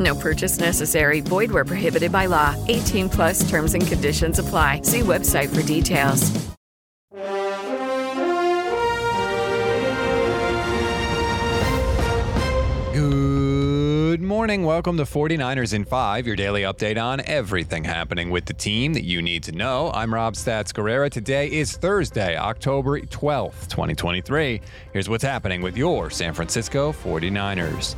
No purchase necessary. Void where prohibited by law. 18 plus terms and conditions apply. See website for details. Good morning. Welcome to 49ers in 5, your daily update on everything happening with the team that you need to know. I'm Rob Stats Guerrera. Today is Thursday, October 12th, 2023. Here's what's happening with your San Francisco 49ers.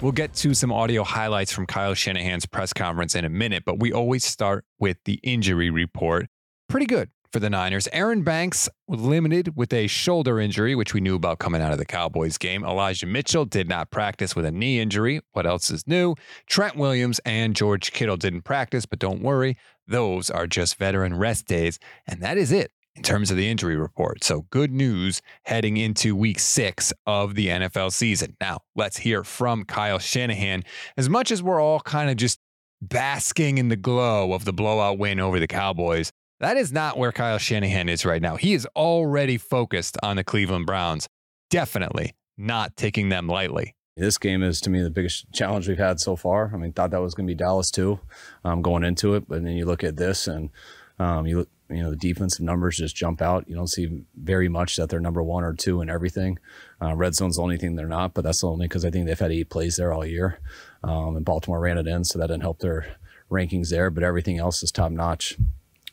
We'll get to some audio highlights from Kyle Shanahan's press conference in a minute, but we always start with the injury report. Pretty good for the Niners. Aaron Banks limited with a shoulder injury, which we knew about coming out of the Cowboys game. Elijah Mitchell did not practice with a knee injury. What else is new? Trent Williams and George Kittle didn't practice, but don't worry, those are just veteran rest days. And that is it in terms of the injury report. So good news heading into week six of the NFL season. Now, let's hear from Kyle Shanahan. As much as we're all kind of just basking in the glow of the blowout win over the Cowboys, that is not where Kyle Shanahan is right now. He is already focused on the Cleveland Browns, definitely not taking them lightly. This game is to me the biggest challenge we've had so far. I mean, thought that was going to be Dallas too, um, going into it, but then you look at this and um, you look, you know, the defensive numbers just jump out. You don't see very much that they're number one or two in everything. Uh, red zone's the only thing they're not, but that's only because I think they've had eight plays there all year, um, and Baltimore ran it in, so that didn't help their rankings there. But everything else is top notch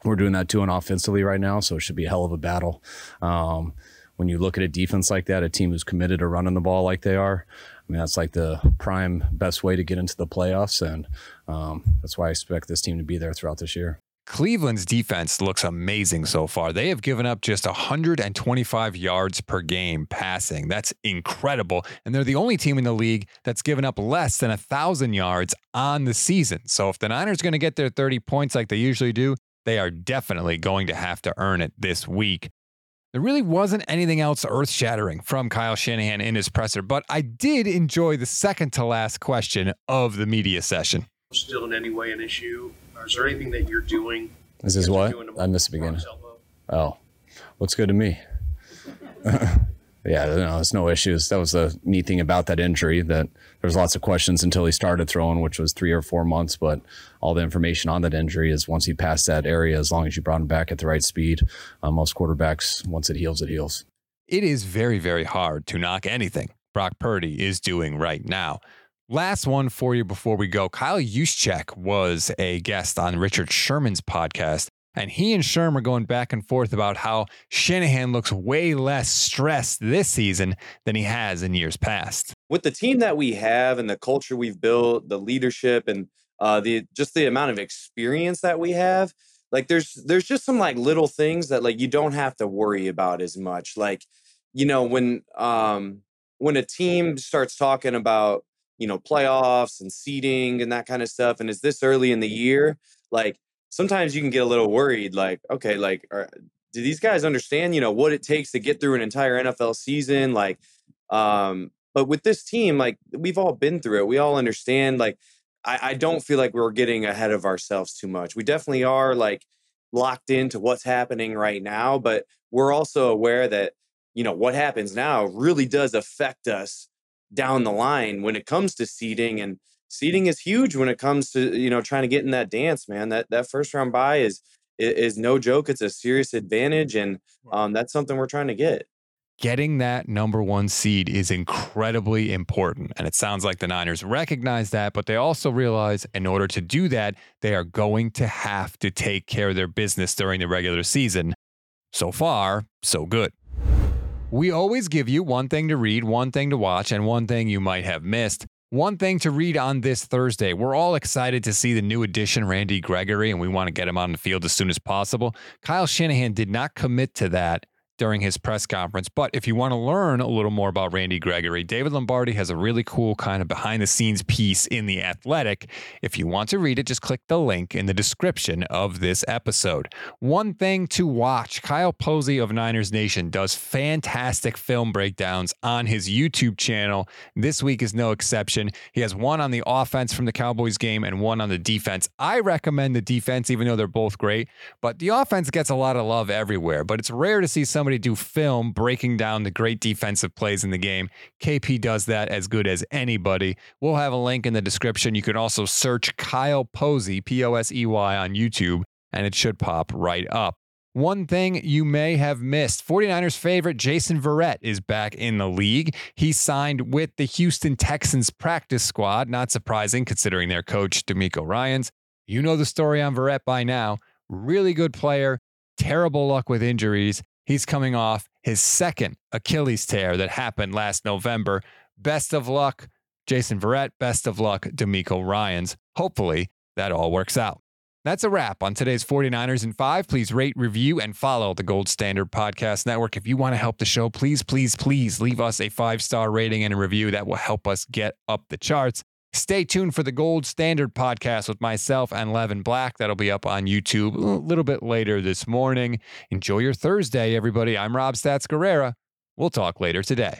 we're doing that too and offensively right now, so it should be a hell of a battle. Um, when you look at a defense like that, a team who's committed to running the ball like they are, I mean that's like the prime best way to get into the playoffs, and um, that's why I expect this team to be there throughout this year. Cleveland's defense looks amazing so far. They have given up just 125 yards per game passing. That's incredible. And they're the only team in the league that's given up less than 1,000 yards on the season. So if the Niners are going to get their 30 points like they usually do, they are definitely going to have to earn it this week. There really wasn't anything else earth shattering from Kyle Shanahan in his presser, but I did enjoy the second to last question of the media session. Still in any way an issue? Or is there anything that you're doing? This is what? I missed the beginning. Oh, looks good to me. yeah, no, there's no issues. That was the neat thing about that injury that there's lots of questions until he started throwing, which was three or four months. But all the information on that injury is once he passed that area, as long as you brought him back at the right speed, uh, most quarterbacks, once it heals, it heals. It is very, very hard to knock anything Brock Purdy is doing right now. Last one for you before we go. Kyle Juszczyk was a guest on Richard Sherman's podcast. And he and Sherm are going back and forth about how Shanahan looks way less stressed this season than he has in years past. With the team that we have and the culture we've built, the leadership and uh, the just the amount of experience that we have, like there's there's just some like little things that like you don't have to worry about as much. Like, you know, when um when a team starts talking about you know playoffs and seeding and that kind of stuff, and it's this early in the year, like sometimes you can get a little worried like okay like are, do these guys understand you know what it takes to get through an entire nfl season? Like um but with this team like we've all been through it we all understand like I, I don't feel like we're getting ahead of ourselves too much. We definitely are like locked into what's happening right now but we're also aware that you know what happens now really does affect us down the line when it comes to seeding and seeding is huge when it comes to you know trying to get in that dance man that that first round bye is is no joke it's a serious advantage and um, that's something we're trying to get getting that number one seed is incredibly important. And it sounds like the Niners recognize that, but they also realize in order to do that, they are going to have to take care of their business during the regular season. So far, so good. We always give you one thing to read, one thing to watch, and one thing you might have missed. One thing to read on this Thursday. We're all excited to see the new addition, Randy Gregory, and we want to get him on the field as soon as possible. Kyle Shanahan did not commit to that during his press conference. But if you want to learn a little more about Randy Gregory, David Lombardi has a really cool kind of behind the scenes piece in The Athletic. If you want to read it, just click the link in the description of this episode. One thing to watch Kyle Posey of Niners Nation does fantastic film breakdowns on his YouTube channel. This week is no exception. He has one on the offense from the Cowboys game and one on the defense. I recommend the defense, even though they're both great, but the offense gets a lot of love everywhere. But it's rare to see some somebody do film breaking down the great defensive plays in the game. KP does that as good as anybody. We'll have a link in the description. You can also search Kyle Posey, P O S E Y, on YouTube, and it should pop right up. One thing you may have missed 49ers favorite Jason Verrett is back in the league. He signed with the Houston Texans practice squad. Not surprising considering their coach, DeMeco Ryans. You know the story on Verrett by now. Really good player, terrible luck with injuries, He's coming off his second Achilles tear that happened last November. Best of luck, Jason Verrett. Best of luck, DeMeco Ryans. Hopefully, that all works out. That's a wrap on today's 49ers in 5. Please rate, review, and follow the Gold Standard Podcast Network. If you want to help the show, please, please, please leave us a five star rating and a review. That will help us get up the charts. Stay tuned for the Gold Standard podcast with myself and Levin Black. That'll be up on YouTube a little bit later this morning. Enjoy your Thursday, everybody. I'm Rob Stats Guerrera. We'll talk later today.